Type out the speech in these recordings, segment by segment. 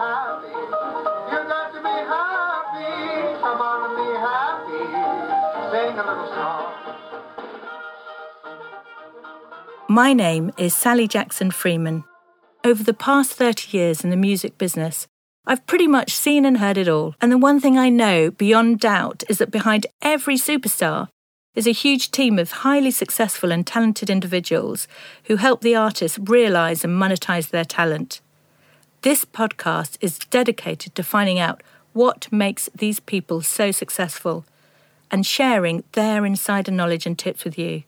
happy. You got to be happy. Come on and be happy. Sing a little song. My name is Sally Jackson Freeman. Over the past 30 years in the music business, I've pretty much seen and heard it all. And the one thing I know beyond doubt is that behind every superstar is a huge team of highly successful and talented individuals who help the artist realise and monetize their talent. This podcast is dedicated to finding out what makes these people so successful and sharing their insider knowledge and tips with you.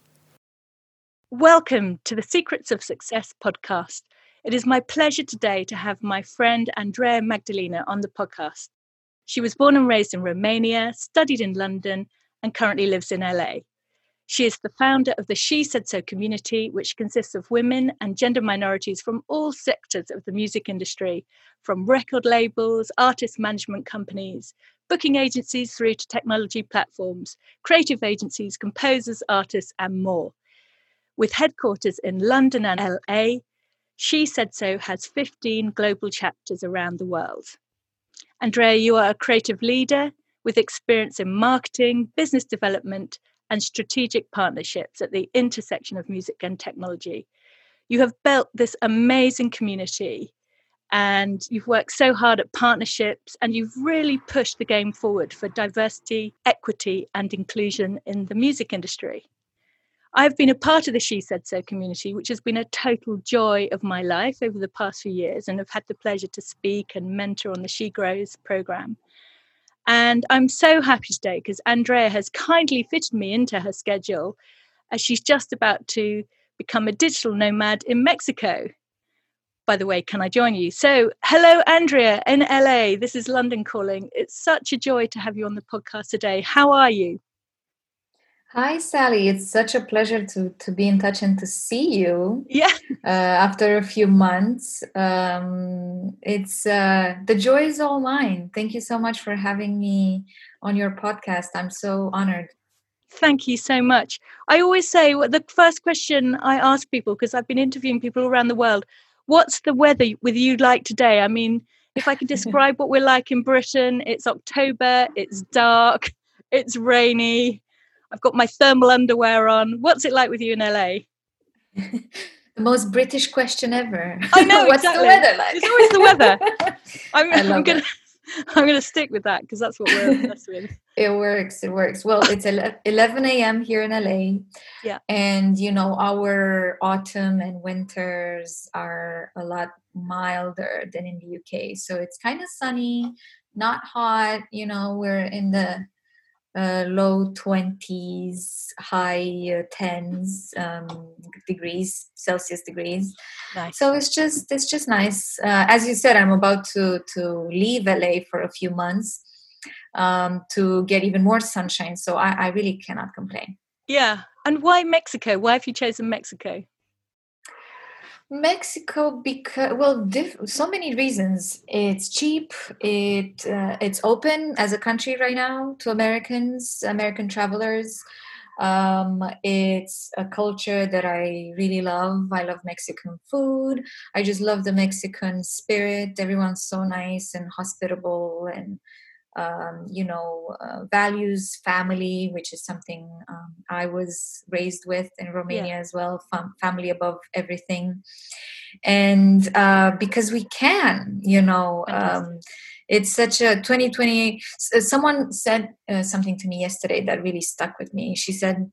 Welcome to the Secrets of Success podcast. It is my pleasure today to have my friend Andreea Magdalina on the podcast. She was born and raised in Romania, studied in London, and currently lives in LA. She is the founder of the SheSaid.So community, which consists of women and gender minorities from all sectors of the music industry, from record labels, artist management companies, booking agencies through to technology platforms, creative agencies, composers, artists, and more. With headquarters in London and LA, SheSaid.So has 15 global chapters around the world. Andreea, you are a creative leader with experience in marketing, business development, and strategic partnerships at the intersection of music and technology. You have built this amazing community and you've worked so hard at partnerships and you've really pushed the game forward for diversity, equity, and inclusion in the music industry. I've been a part of the SheSaid.So community, which has been a total joy of my life over the past few years, and have had the pleasure to speak and mentor on the She Grows program. And I'm so happy today because Andreea has kindly fitted me into her schedule as she's just about to become a digital nomad in Mexico. By the way, can I join you? So, hello, Andreea in LA. This is London calling. It's such a joy to have you on the podcast today. How are you? Hi, Sally. It's such a pleasure to, to be in touch and to see you. Yeah. Uh, after a few months, um, it's uh, the joy is all mine. Thank you so much for having me on your podcast. I'm so honored. Thank you so much. I always say well, the first question I ask people because I've been interviewing people around the world: What's the weather with you like today? I mean, if I can describe what we're like in Britain, it's October. It's dark. It's rainy I've got my thermal underwear on. What's it like with you in LA? the most British question ever. I know. What's exactly. the weather like? It's always the weather. I'm, I'm gonna. It. I'm going to stick with that because that's what we're obsessed with. It works. It works. Well, it's 11 a.m. here in LA. Yeah. And, you know, our autumn and winters are a lot milder than in the UK. So it's kind of sunny, not hot. You know, we're in the uh, low 20s, high uh, 10s um, degrees Celsius degrees. Nice. So it's just it's just nice. Uh, as you said, I'm about to to leave LA for a few months um, to get even more sunshine. So I, I really cannot complain. Yeah. And why Mexico? Why have you chosen Mexico? Mexico because well diff- so many reasons. It's cheap it uh, it's open as a country right now to Americans American travelers. Um, it's a culture that I really love. I love Mexican food. I just love the Mexican spirit. Everyone's so nice and hospitable and um, you know, uh, values family, which is something um, I was raised with in Romania yeah. as well, fam- family above everything. And uh, because we can, you know, um, it's such a 2020. Someone said uh, something to me yesterday that really stuck with me. She said,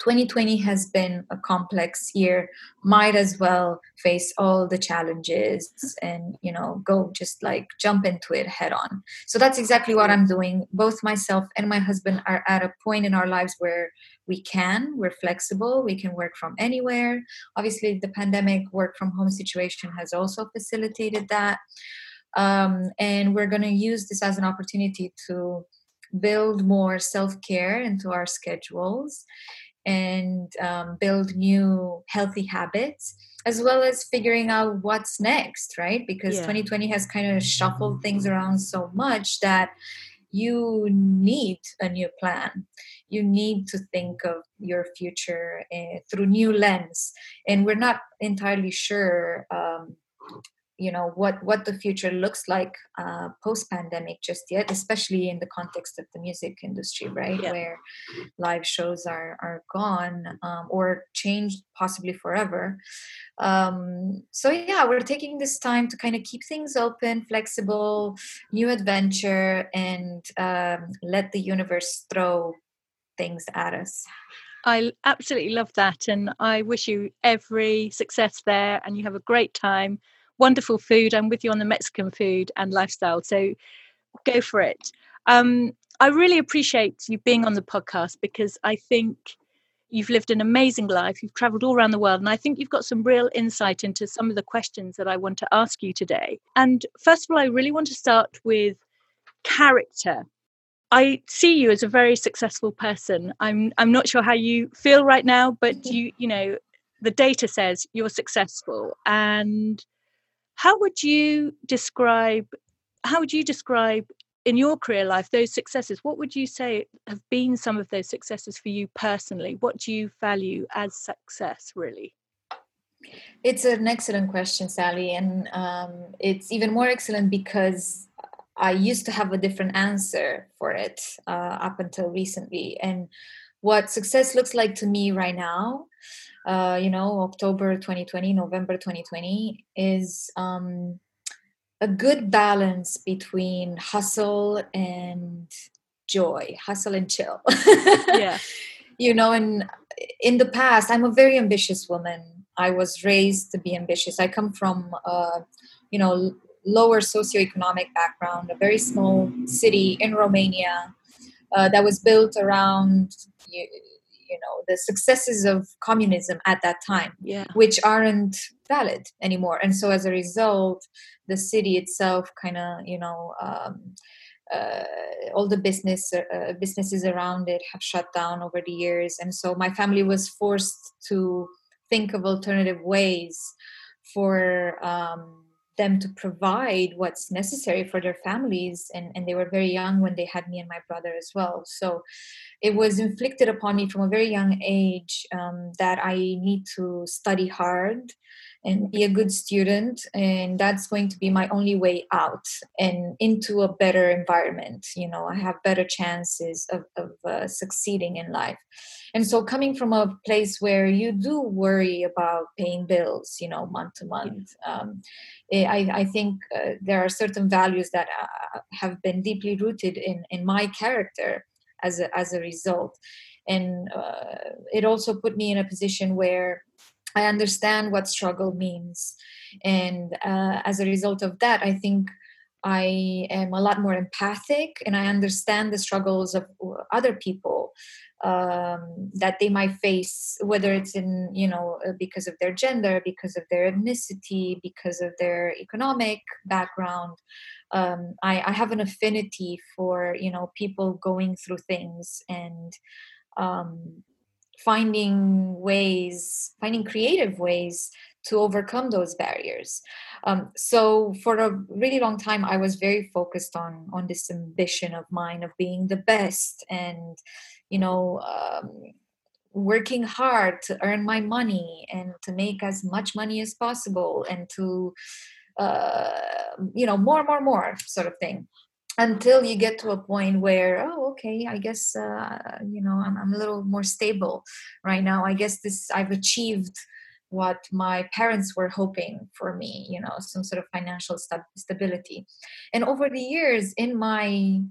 2020 has been a complex year. Might as well face all the challenges and you know go just like jump into it head on. So that's exactly what i'm doing. Both myself and my husband are at a point in our lives where we can we're flexible we can work from anywhere. Obviously the pandemic work from home situation has also facilitated that. Um, and we're going to use this as an opportunity to build more self-care into our schedules and um, build new healthy habits as well as figuring out what's next right? Because yeah. 2020 has kind of shuffled things around so much that you need a new plan. You need to think of your future uh, through new lens. And we're not entirely sure um, you know what what the future looks like uh, post pandemic just yet especially in the context of the music industry right Yeah. where live shows are are gone um, or changed possibly forever um, so yeah we're taking this time to kind of keep things open flexible new adventure and um, let the universe throw things at us I absolutely love that. And I wish you every success there and you have a great time. Wonderful food. I'm with you on the Mexican food and lifestyle. So go for it. Um, I really appreciate you being on the podcast because I think you've lived an amazing life. You've traveled all around the world. And I think you've got some real insight into some of the questions that I want to ask you today. And first of all, I really want to start with character. I see you as a very successful person. I'm I'm not sure how you feel right now, but you you know the data says you're successful. And how would you describe how would you describe in your career life those successes? What would you say have been some of those successes for you personally? What do you value as success really? It's an excellent question, Sally, and um, it's even more excellent because I used to have a different answer for it uh, up until recently. And what success looks like to me right now, uh, you know, October 2020, November 2020, is um, a good balance between hustle and joy, hustle and chill. Yeah. you know, and in the past, I'm a very ambitious woman. I was raised to be ambitious. I come from, uh, you know, lower socioeconomic background, a very small city in Romania uh, that was built around, you, know, the successes of communism at that time, Yeah. which aren't valid anymore. And so as a result, the city itself kind of, you know, um, uh, all the business uh, businesses around it have shut down over the years, and so my family was forced to think of alternative ways for um, them to provide what's necessary for their families and, and they were very young when they had me and my brother as well. So it was inflicted upon me from a very young age um, that i need to study hard and be a good student and that's going to be my only way out and into a better environment you know i have better chances of, of uh, succeeding in life. And so coming from a place where you do worry about paying bills you know month to month um, I, I think uh, there are certain values that uh, have been deeply rooted in, in my character as a, as a result. And uh, it also put me in a position where I understand what struggle means. And uh, as a result of that, I think I am a lot more empathic and I understand the struggles of other people um, that they might face, whether it's in, you know, uh, because of their gender, because of their ethnicity, because of their economic background. Um, I, I have an affinity for, you know, people going through things and um, finding ways, finding creative ways to overcome those barriers. Um, so for a really long time, I was very focused on on this ambition of mine of being the best, and you know. Um, working hard to earn my money and to make as much money as possible and to uh, you know more more more sort of thing until you get to a point where oh okay i guess uh, you know I'm, I'm a little more stable right now. I guess this i've achieved what my parents were hoping for me you know some sort of financial st- stability. And over the years in my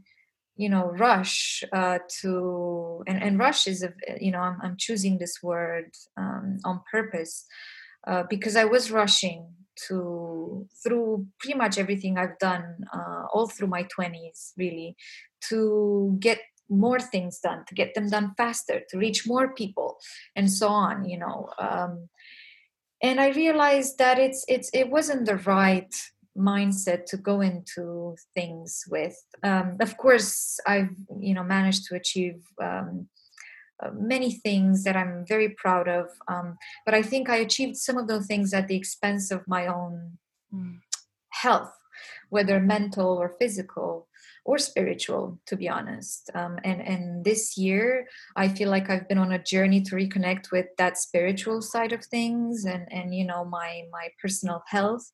you know rush uh, to and, and rush is a you know i'm, I'm choosing this word um, on purpose uh, because i was rushing to through pretty much everything I've done uh, all through my 20s, really, to get more things done, to get them done faster, to reach more people, and so on. You know, um, and I realized that it's it's it wasn't the right mindset to go into things with. Um, of course, I've you know managed to achieve. Um, many things that I'm very proud of. Um, but I think I achieved some of those things at the expense of my own Mm. health, whether mental or physical or spiritual, to be honest. Um, and and this year, I feel like I've been on a journey to reconnect with that spiritual side of things, and and you know my my personal health.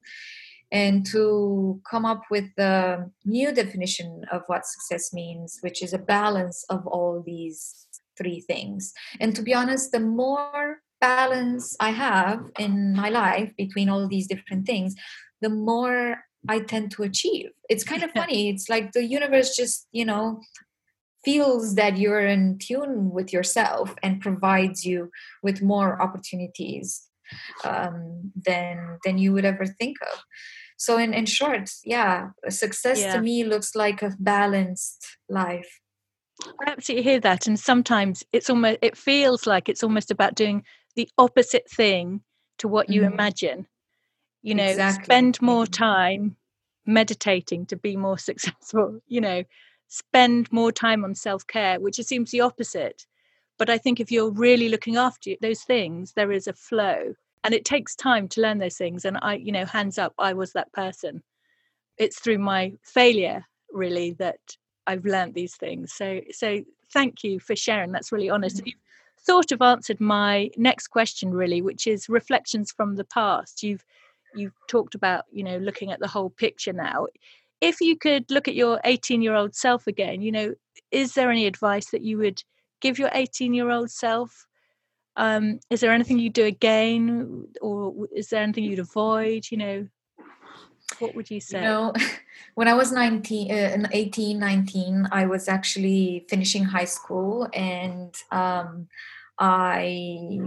and to come up with the new definition of what success means, which is a balance of all these three things. And to be honest, the more balance I have in my life between all these different things, the more I tend to achieve. It's kind of funny. It's like the universe just, you know, feels that you're in tune with yourself and provides you with more opportunities um, than than you would ever think of. So in, in short, yeah, success yeah. to me looks like a balanced life. I absolutely hear that. And sometimes it's almost it feels like it's almost about doing the opposite thing to what you mm. imagine. You know, exactly. spend more time meditating to be more successful, you know, spend more time on self-care, which it seems the opposite. But I think if you're really looking after those things, there is a flow and it takes time to learn those things and i you know hands up i was that person it's through my failure really that i've learned these things. So so thank you for sharing that's really honest. Mm-hmm. you've sort of answered my next question really which is reflections from the past. You've you've talked about you know looking at the whole picture now. If you could look at your 18 year old self again you know is there any advice that you would give your 18 year old self? Um, is there anything you'd do again? Or is there anything you'd avoid you know what would you say? you know when i was 19 uh, 18 19 i was actually finishing high school and um, i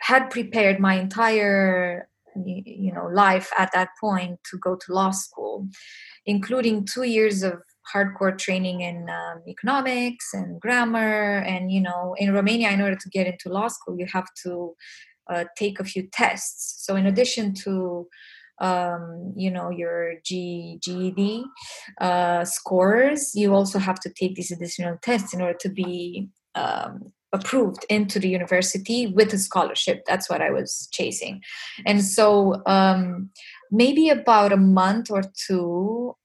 had prepared my entire you know life at that point to go to law school including two years of hardcore training in um, economics and grammar and you know in romania in order to get into law school you have to uh, take a few tests. So in addition to um, you know your G, GED uh, scores you also have to take these additional tests in order to be um, approved into the university with a scholarship. That's what i was chasing. And so um, maybe about a month or two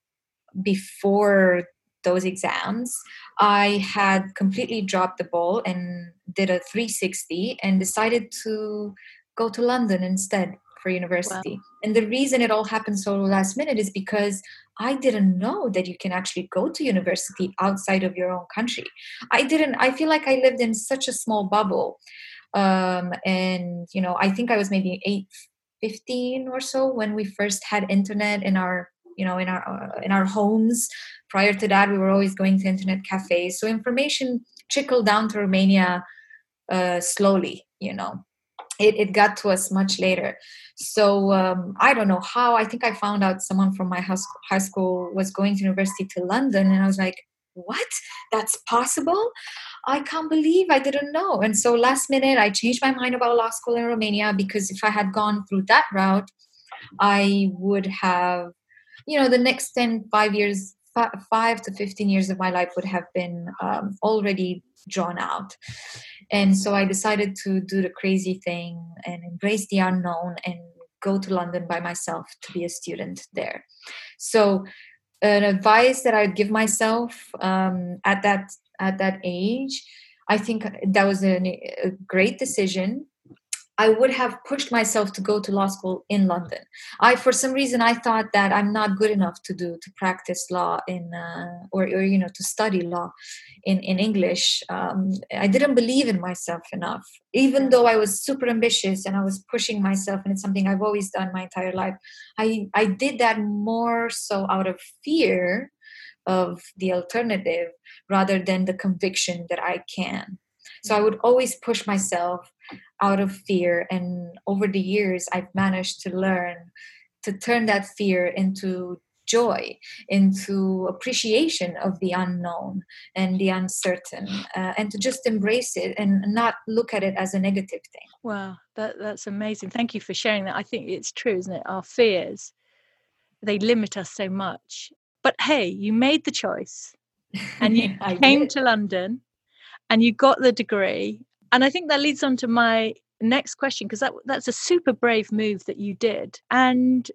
before those exams, I had completely dropped the ball and did a 360 and decided to go to London instead for university. Wow. And the reason it all happened so last minute is because I didn't know that you can actually go to university outside of your own country. I didn't, I feel like I lived in such a small bubble. Um, and, you know, I think I was maybe eight, 15 or so when we first had internet in our you know in our uh, in our homes prior to that we were always going to internet cafes so information trickled down to romania uh, slowly you know it, it got to us much later. So um, i don't know how i think i found out someone from my high school was going to university to london and i was like what? That's possible? I can't believe i didn't know. And so last minute i changed my mind about law school in romania because if i had gone through that route i would have you know the next 10 5 years five to 15 years of my life would have been um, already drawn out. And so i decided to do the crazy thing and embrace the unknown and go to london by myself to be a student there. So an advice that i'd give myself um, at that at that age i think that was a, a great decision I would have pushed myself to go to law school in London. I, for some reason, I thought that I'm not good enough to do to practice law in uh, or, or you know to study law in in English. Um, I didn't believe in myself enough, even though I was super ambitious and I was pushing myself, and it's something I've always done my entire life. I I did that more so out of fear of the alternative rather than the conviction that I can. So I would always push myself out of fear. And over the years, I've managed to learn to turn that fear into joy, into appreciation of the unknown and the uncertain, uh, and to just embrace it and not look at it as a negative thing. Wow, that, that's amazing. Thank you for sharing that. I think it's true, isn't it? Our fears, they limit us so much. But hey, you made the choice and you came did. to London and you got the degree and I think that leads on to my next question because that that's a super brave move that you did. And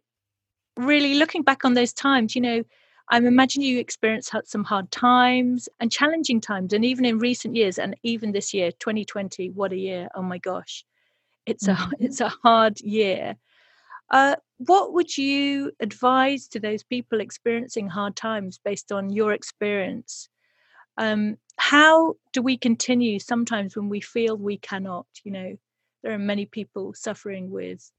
really looking back on those times, you know, I'm imagining you experienced some hard times and challenging times, and even in recent years, and even this year, 2020, what a year! Oh my gosh, it's a mm-hmm. it's a hard year. Uh, what would you advise to those people experiencing hard times based on your experience? Um, how do we continue sometimes when we feel we cannot? You know, there are many people suffering with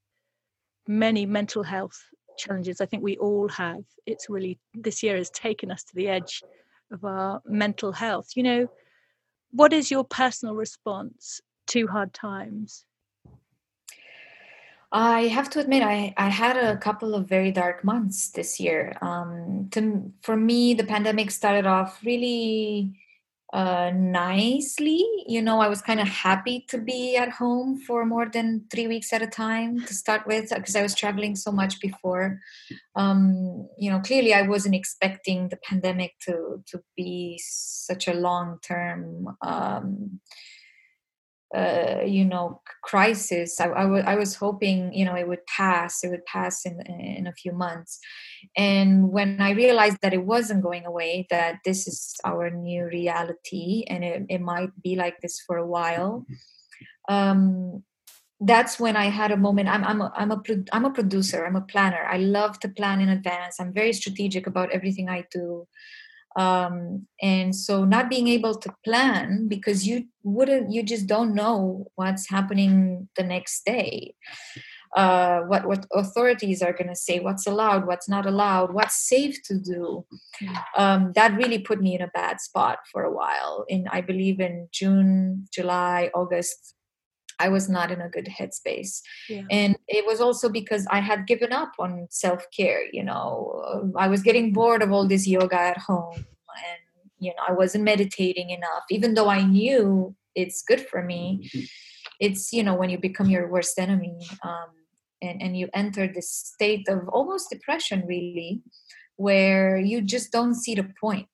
many mental health challenges. I think we all have. It's really, this year has taken us to the edge of our mental health. You know, what is your personal response to hard times? I have to admit, I, I had a couple of very dark months this year. Um, to, for me, the pandemic started off really uh, nicely. You know, I was kind of happy to be at home for more than three weeks at a time to start with because I was traveling so much before. Um, you know, clearly I wasn't expecting the pandemic to to be such a long term. Um, uh, you know crisis I, I, w- I was hoping you know it would pass it would pass in in a few months. And when i realized that it wasn't going away that this is our new reality and it, it might be like this for a while um, that's when i had a moment i'm i'm a, I'm a i'm a producer i'm a planner. I love to plan in advance. I'm very strategic about everything i do um, and so not being able to plan because you wouldn't you just don't know what's happening the next day. Uh, what what authorities are going to say what's allowed what's not allowed what's safe to do. Hmm. um, that really put me in a bad spot for a while. In i believe in june july august I was not in a good headspace. Yeah. And it was also because I had given up on self care. You know, I was getting bored of all this yoga at home and, you know, I wasn't meditating enough, even though I knew it's good for me. It's, you know, when you become your worst enemy um, and, and you enter this state of almost depression, really, where you just don't see the point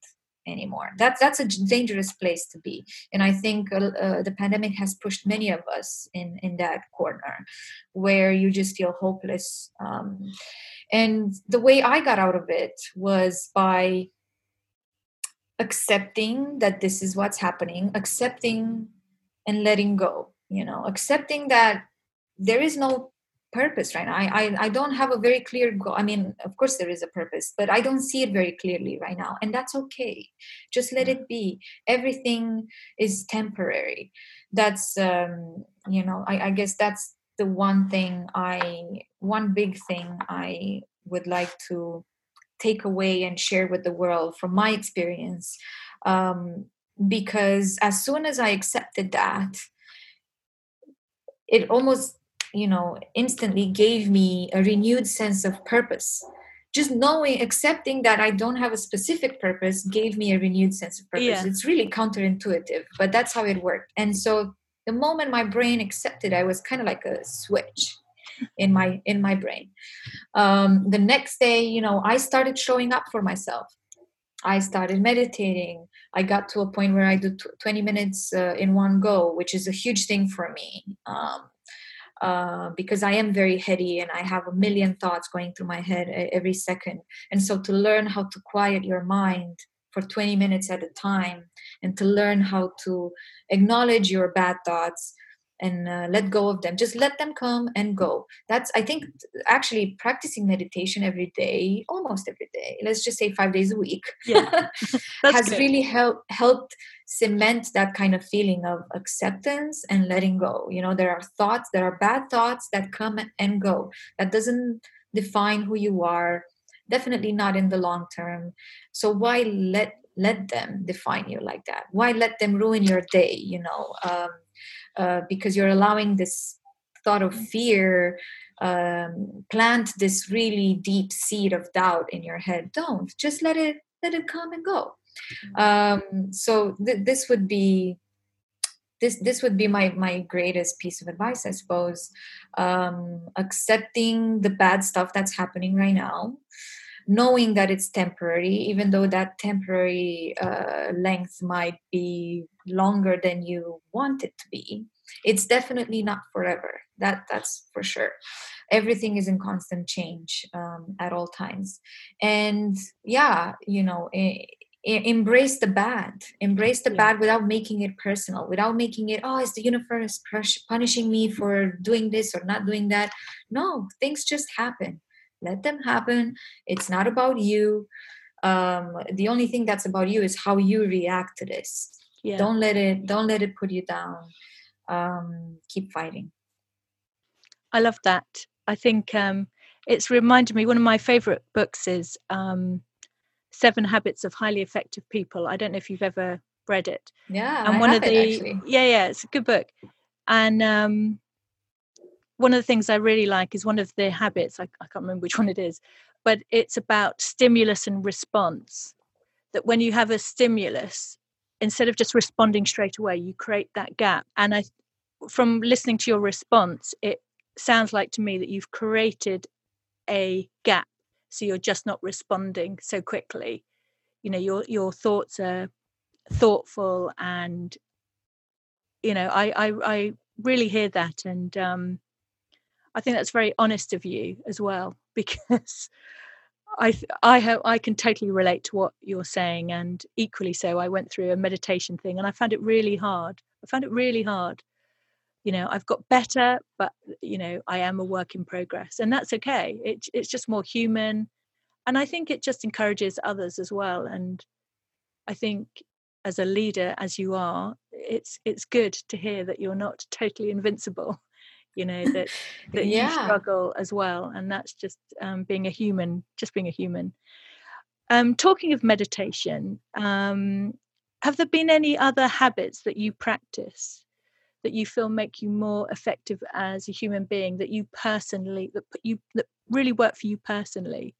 anymore. That's that's a dangerous place to be. And i think uh, uh, the pandemic has pushed many of us in in that corner where you just feel hopeless um, and the way i got out of it was by accepting that this is what's happening accepting and letting go you know accepting that there is no purpose right now. I, I, I don't have a very clear goal. I mean, of course there is a purpose, but I don't see it very clearly right now. And that's okay. Just let it be. Everything is temporary. That's, um, you know, I, I guess that's the one thing I, one big thing I would like to take away and share with the world from my experience. Um, because as soon as I accepted that, it almost you know instantly gave me a renewed sense of purpose. Just knowing accepting that i don't have a specific purpose gave me a renewed sense of purpose. Yeah. it's really counterintuitive but that's how it worked. And so the moment my brain accepted i was kind of like a switch in my in my brain. Um, the next day you know i started showing up for myself. I started meditating. I got to a point where i do t- 20 minutes uh, in one go which is a huge thing for me. Um, uh, because I am very heady and I have a million thoughts going through my head every second. And so to learn how to quiet your mind for 20 minutes at a time and to learn how to acknowledge your bad thoughts and uh, let go of them. Just let them come and go. That's i think actually practicing meditation every day almost every day let's just say five days a week yeah. has good. really helped helped cement that kind of feeling of acceptance and letting go. You know there are thoughts there are bad thoughts that come and go. That doesn't define who you are definitely not in the long term. So why let let them define you like that? Why let them ruin your day you know? Um, uh, because you're allowing this thought of fear um, plant this really deep seed of doubt in your head. Don't. Just let it let it come and go. Um, so th- this would be this this would be my my greatest piece of advice i suppose. Um, accepting the bad stuff that's happening right now knowing that it's temporary, even though that temporary uh, length might be longer than you want it to be, it's definitely not forever. That that's for sure. Everything is in constant change um, at all times, and yeah, you know. embrace the bad embrace the Yeah. bad without making it personal without making it oh is the universe punishing me for doing this or not doing that no things just happen let them happen it's not about you um, the only thing that's about you is how you react to this Yeah. don't let it don't let it put you down um, keep fighting I love that. I think um, it's reminded me. One of my favorite books is um, Seven Habits of Highly Effective People. I don't know if you've ever read it. yeah and I one have of it, the actually. yeah, yeah, it's a good book. And um, one of the things I really like is one of the habits. I, I can't remember which one it is, but it's about stimulus and response. That when you have a stimulus, instead of just responding straight away, you create that gap. And I, from listening to your response, it sounds like to me that you've created a gap so you're just not responding so quickly you know your your thoughts are thoughtful and you know i i, I really hear that and um i think that's very honest of you as well because i i have i can totally relate to what you're saying and equally so i went through a meditation thing and i found it really hard. I found it really hard. You know i've got better but you know i am a work in progress and that's okay. It, it's just more human and i think it just encourages others as well and i think as a leader as you are it's it's good to hear that you're not totally invincible you know that that you struggle as well and that's just um, being a human just being a human. Um, talking of meditation um, have there been any other habits that you practice that you feel make you more effective as a human being that you personally that put you that really work for you personally?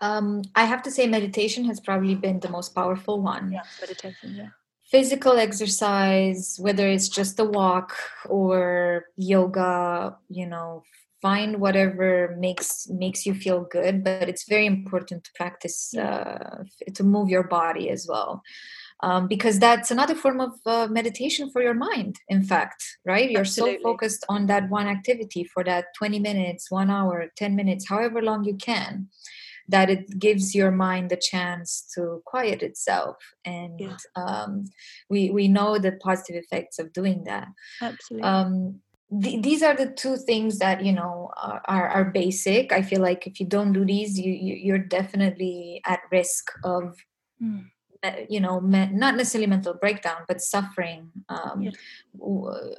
Um, i have to say meditation has probably been the most powerful one. Yeah meditation yeah physical exercise whether it's just a walk or yoga you know find whatever makes makes you feel good but it's very important to practice uh, to move your body as well. Um, because that's another form of uh, meditation for your mind in fact right? You're Absolutely. so focused on that one activity for that 20 minutes one hour 10 minutes however long you can that it gives your mind the chance to quiet itself and Yeah. um, we we know the positive effects of doing that absolutely um, th- these are the two things that you know are, are, are basic i feel like if you don't do these you, you you're definitely at risk of Mm. you know me- not necessarily mental breakdown but suffering um, Yeah. w-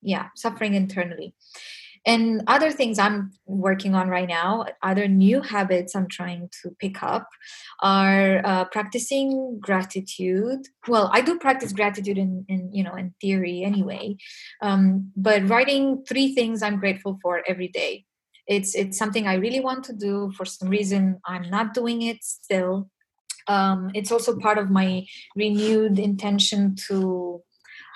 yeah suffering internally and other things i'm working on right now other new habits i'm trying to pick up are uh, practicing gratitude. Well i do practice gratitude in, in you know in theory anyway um, but writing three things i'm grateful for every day. It's it's something i really want to do. For some reason i'm not doing it still. Um, it's also part of my renewed intention to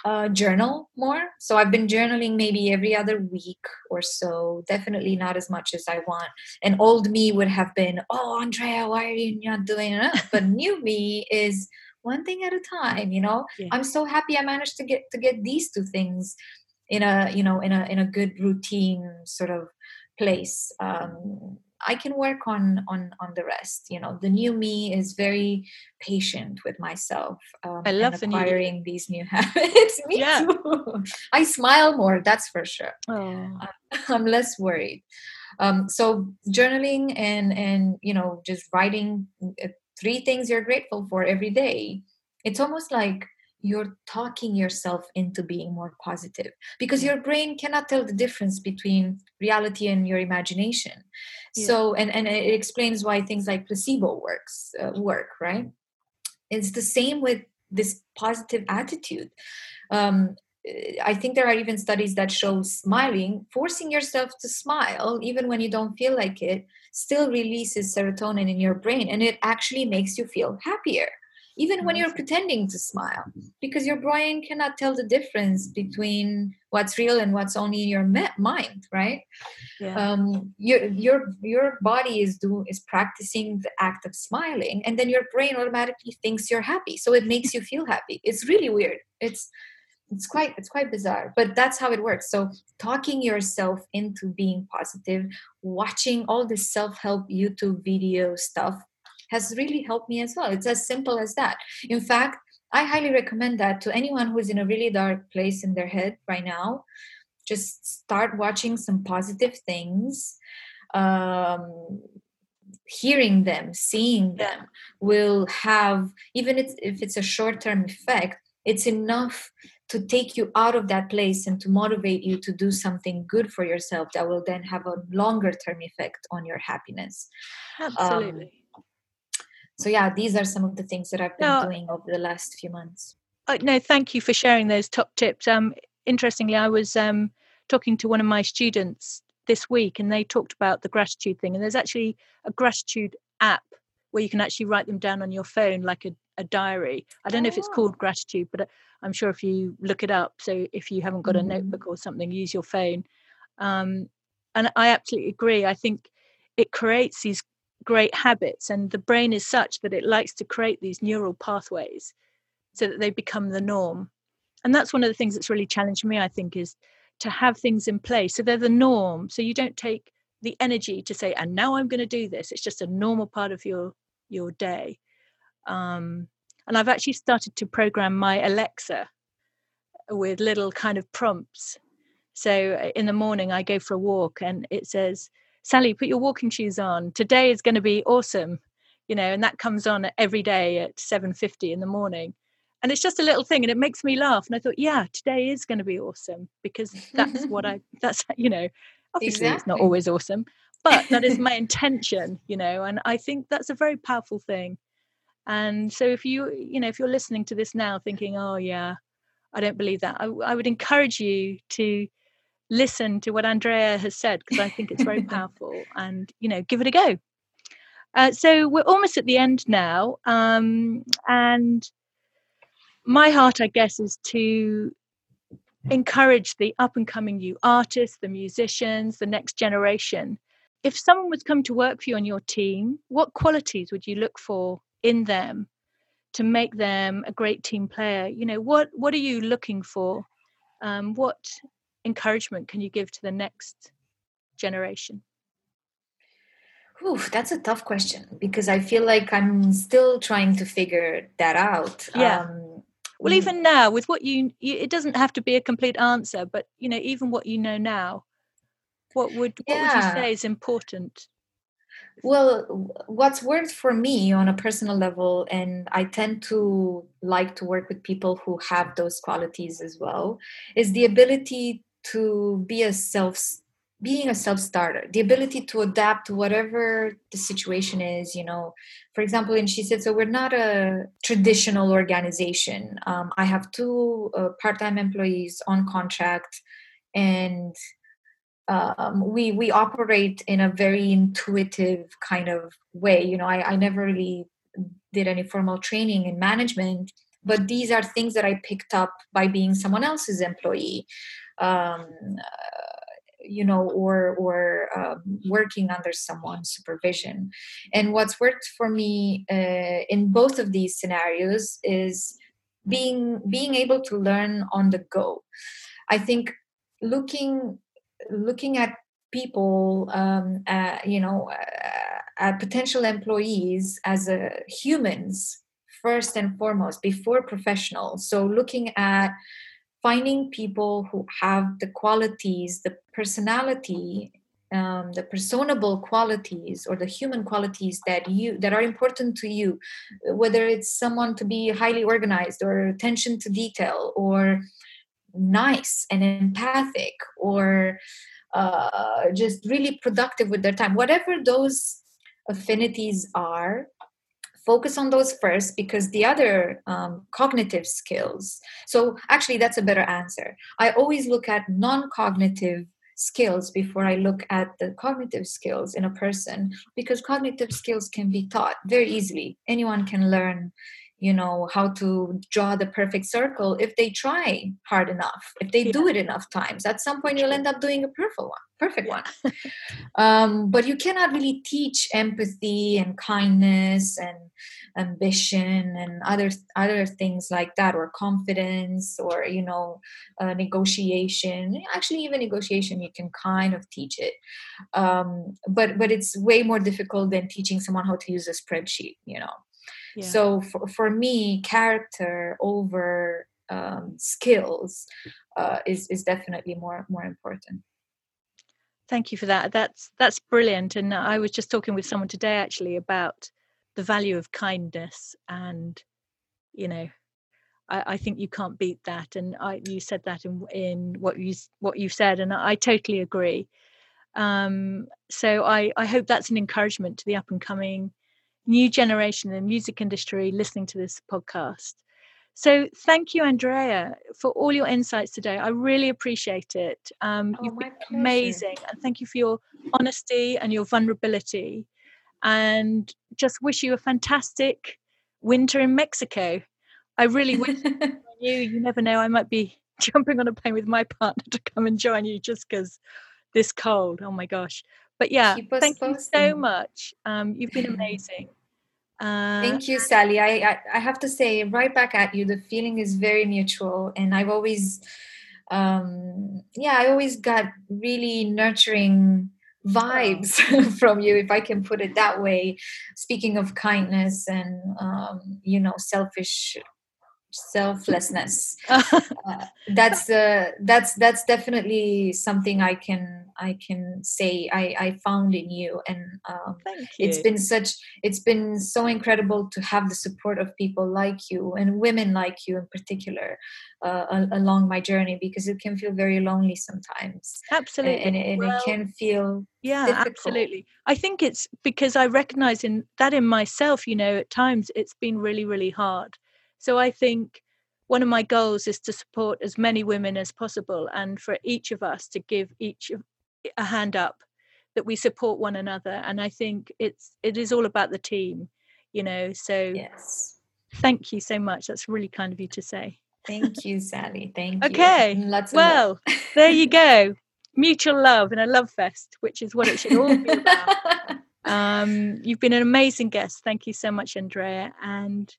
uh, journal more. So I've been journaling maybe every other week or so. Definitely not as much as I want. And old me would have been, oh, Andreea, why are you not doing it? But new me is one thing at a time. You know, Yeah. I'm so happy I managed to get to get these two things in a you know in a in a good routine sort of place. Um, I can work on on on the rest. You know, the new me is very patient with myself. Um, I and love the new acquiring these new habits. me Yeah. too. I smile more. That's for sure. oh I'm less worried. Um, so journaling and and you know just writing uh, three things you're grateful for every day. It's almost like you're talking yourself into being more positive because your brain cannot tell the difference between reality and your imagination. Yeah. So and and it explains why things like placebo works uh, work right. It's the same with this positive attitude. Um, I think there are even studies that show smiling, forcing yourself to smile, even when you don't feel like it, still releases serotonin in your brain and it actually makes you feel happier, even when you're pretending to smile, because your brain cannot tell the difference between what's real and what's only in your mind, right? yeah um, your your your body is do is practicing the act of smiling, and then your brain automatically thinks you're happy, so it makes you feel happy. It's really weird. It's it's quite it's quite bizarre, but that's how it works. So talking yourself into being positive, watching all this self help YouTube video stuff has really helped me as well. It's as simple as that. In fact i highly recommend that to anyone who's in a really dark place in their head right now just start watching some positive things um, hearing them seeing them will have even if it's a short term effect it's enough to take you out of that place and to motivate you to do something good for yourself that will then have a longer term effect on your happiness. Absolutely. um, so yeah these are some of the things that i've been doing over the last few months. Uh, no thank you for sharing those top tips. Um interestingly i was um talking to one of my students this week and they talked about the gratitude thing and there's actually a gratitude app where you can actually write them down on your phone like a, a diary. I don't know if it's called oh. gratitude but uh, i'm sure if you look it up so if you haven't got a mm-hmm. notebook or something use your phone. Um, and i absolutely agree. I think it creates these great habits and the brain is such that it likes to create these neural pathways so that they become the norm. And that's one of the things that's really challenged me i think is to have things in place so they're the norm. So you don't take the energy to say and now i'm going to do this. It's just a normal part of your your day. Um, and i've actually started to program my alexa with little kind of prompts. So uh, in the morning i go for a walk and it says sally put your walking shoes on. Today is going to be awesome you know and that comes on every day at 7.50 in the morning. And it's just a little thing and it makes me laugh and i thought yeah today is going to be awesome because that's what i that's you know obviously exactly. it's not always awesome but that is my intention you know and i think that's a very powerful thing. And so if you you know if you're listening to this now thinking oh yeah i don't believe that i, I would encourage you to listen to what andreea has said because i think it's very powerful and you know give it a go uh, so we're almost at the end now um, and my heart, I guess, is to encourage the up and coming new artists, the musicians, the next generation. If someone was come to work for you on your team, what qualities would you look for in them to make them a great team player? You know, what what are you looking for? Um, what encouragement can you give to the next generation? Ooh, that's a tough question because I feel like I'm still trying to figure that out. Yeah. Um, well even now with what you, you, it doesn't have to be a complete answer but you know even what you know now what would yeah. what would you say is important well what's worked for me on a personal level and i tend to like to work with people who have those qualities as well is the ability to be a self being a self-starter the ability to adapt to whatever the situation is you know. For example and SheSaid.So we're not a traditional organization. Um, i have two uh, part-time employees on contract and um, we we operate in a very intuitive kind of way you know. I, I never really did any formal training in management but these are things that i picked up by being someone else's employee um, you know or or um, working under someone's supervision. And what's worked for me uh, in both of these scenarios is being being able to learn on the go. I think looking looking at people um, uh, you know uh, at potential employees as a humans first and foremost before professionals. So looking at finding people who have the qualities, the personality, um, the personable qualities or the human qualities that you that are important to you, whether it's someone to be highly organized or attention to detail or nice and empathic or uh, just really productive with their time, whatever those affinities are focus on those first because the other um, cognitive skills so actually that's a better answer. I always look at non-cognitive skills before i look at the cognitive skills in a person because cognitive skills can be taught very easily. Anyone can learn you know how to draw the perfect circle if they try hard enough if they yeah. do it enough times. At some point you'll end up doing a perfect one perfect yeah. one. Um, but you cannot really teach empathy and kindness and ambition and other other things like that or confidence or you know uh, negotiation. Actually even negotiation you can kind of teach it. Um, but but it's way more difficult than teaching someone how to use a spreadsheet you know so for, for me character over um, skills uh, is is definitely more more important. Thank you for that. That's that's brilliant. And i was just talking with someone today actually about the value of kindness and you know I, I, think you can't beat that. And I, you said that in, in what you what you said and I totally agree. Um, so I, I hope that's an encouragement to the up and coming new generation in the music industry listening to this podcast. So thank you, Andreea, for all your insights today. I really appreciate it. Um, oh, you've been amazing, and thank you for your honesty and your vulnerability. And just wish you a fantastic winter in Mexico. I really wish you. You never know. I might be jumping on a plane with my partner to come and join you just because this cold. Oh my gosh! But yeah, thank posting. you so much. Um, you've been amazing. Uh, Thank you, Sally. I, I, I have to say right back at you. The feeling is very mutual, and I've always, um, yeah, I always got really nurturing vibes from you, if I can put it that way. Speaking of kindness and um, you know selfish selflessness. Uh, that's uh, that's that's definitely something i can i can say i i found in you. And um, you. it's been such it's been so incredible to have the support of people like you and women like you in particular uh, along my journey because it can feel very lonely sometimes. Absolutely. and, and, well, it can feel yeah difficult. absolutely. I think it's because i recognize in that in myself you know at times it's been really really hard so I think one of my goals is to support as many women as possible and for each of us to give each a hand up that we support one another and i think it's it is all about the team you know so yes. thank you so much. That's really kind of you to say. Thank you sally. Thank you. Okay. Lots well there you go. Mutual love and a love fest which is what it should all be about. Um, you've been an amazing guest. Thank you so much andreea and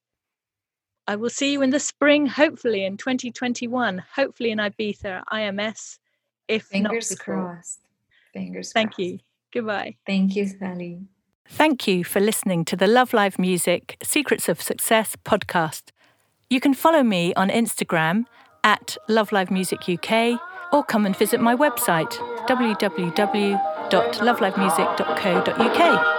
I will see you in the spring, hopefully in 2021, hopefully in Ibiza, IMS, if Fingers not before. crossed. Fingers Thank crossed. you. Goodbye. Thank you, Sally. Thank you for listening to the Love Live Music Secrets of Success podcast. You can follow me on Instagram at Love Live Music UK or come and visit my website www.lovelivemusic.co.uk.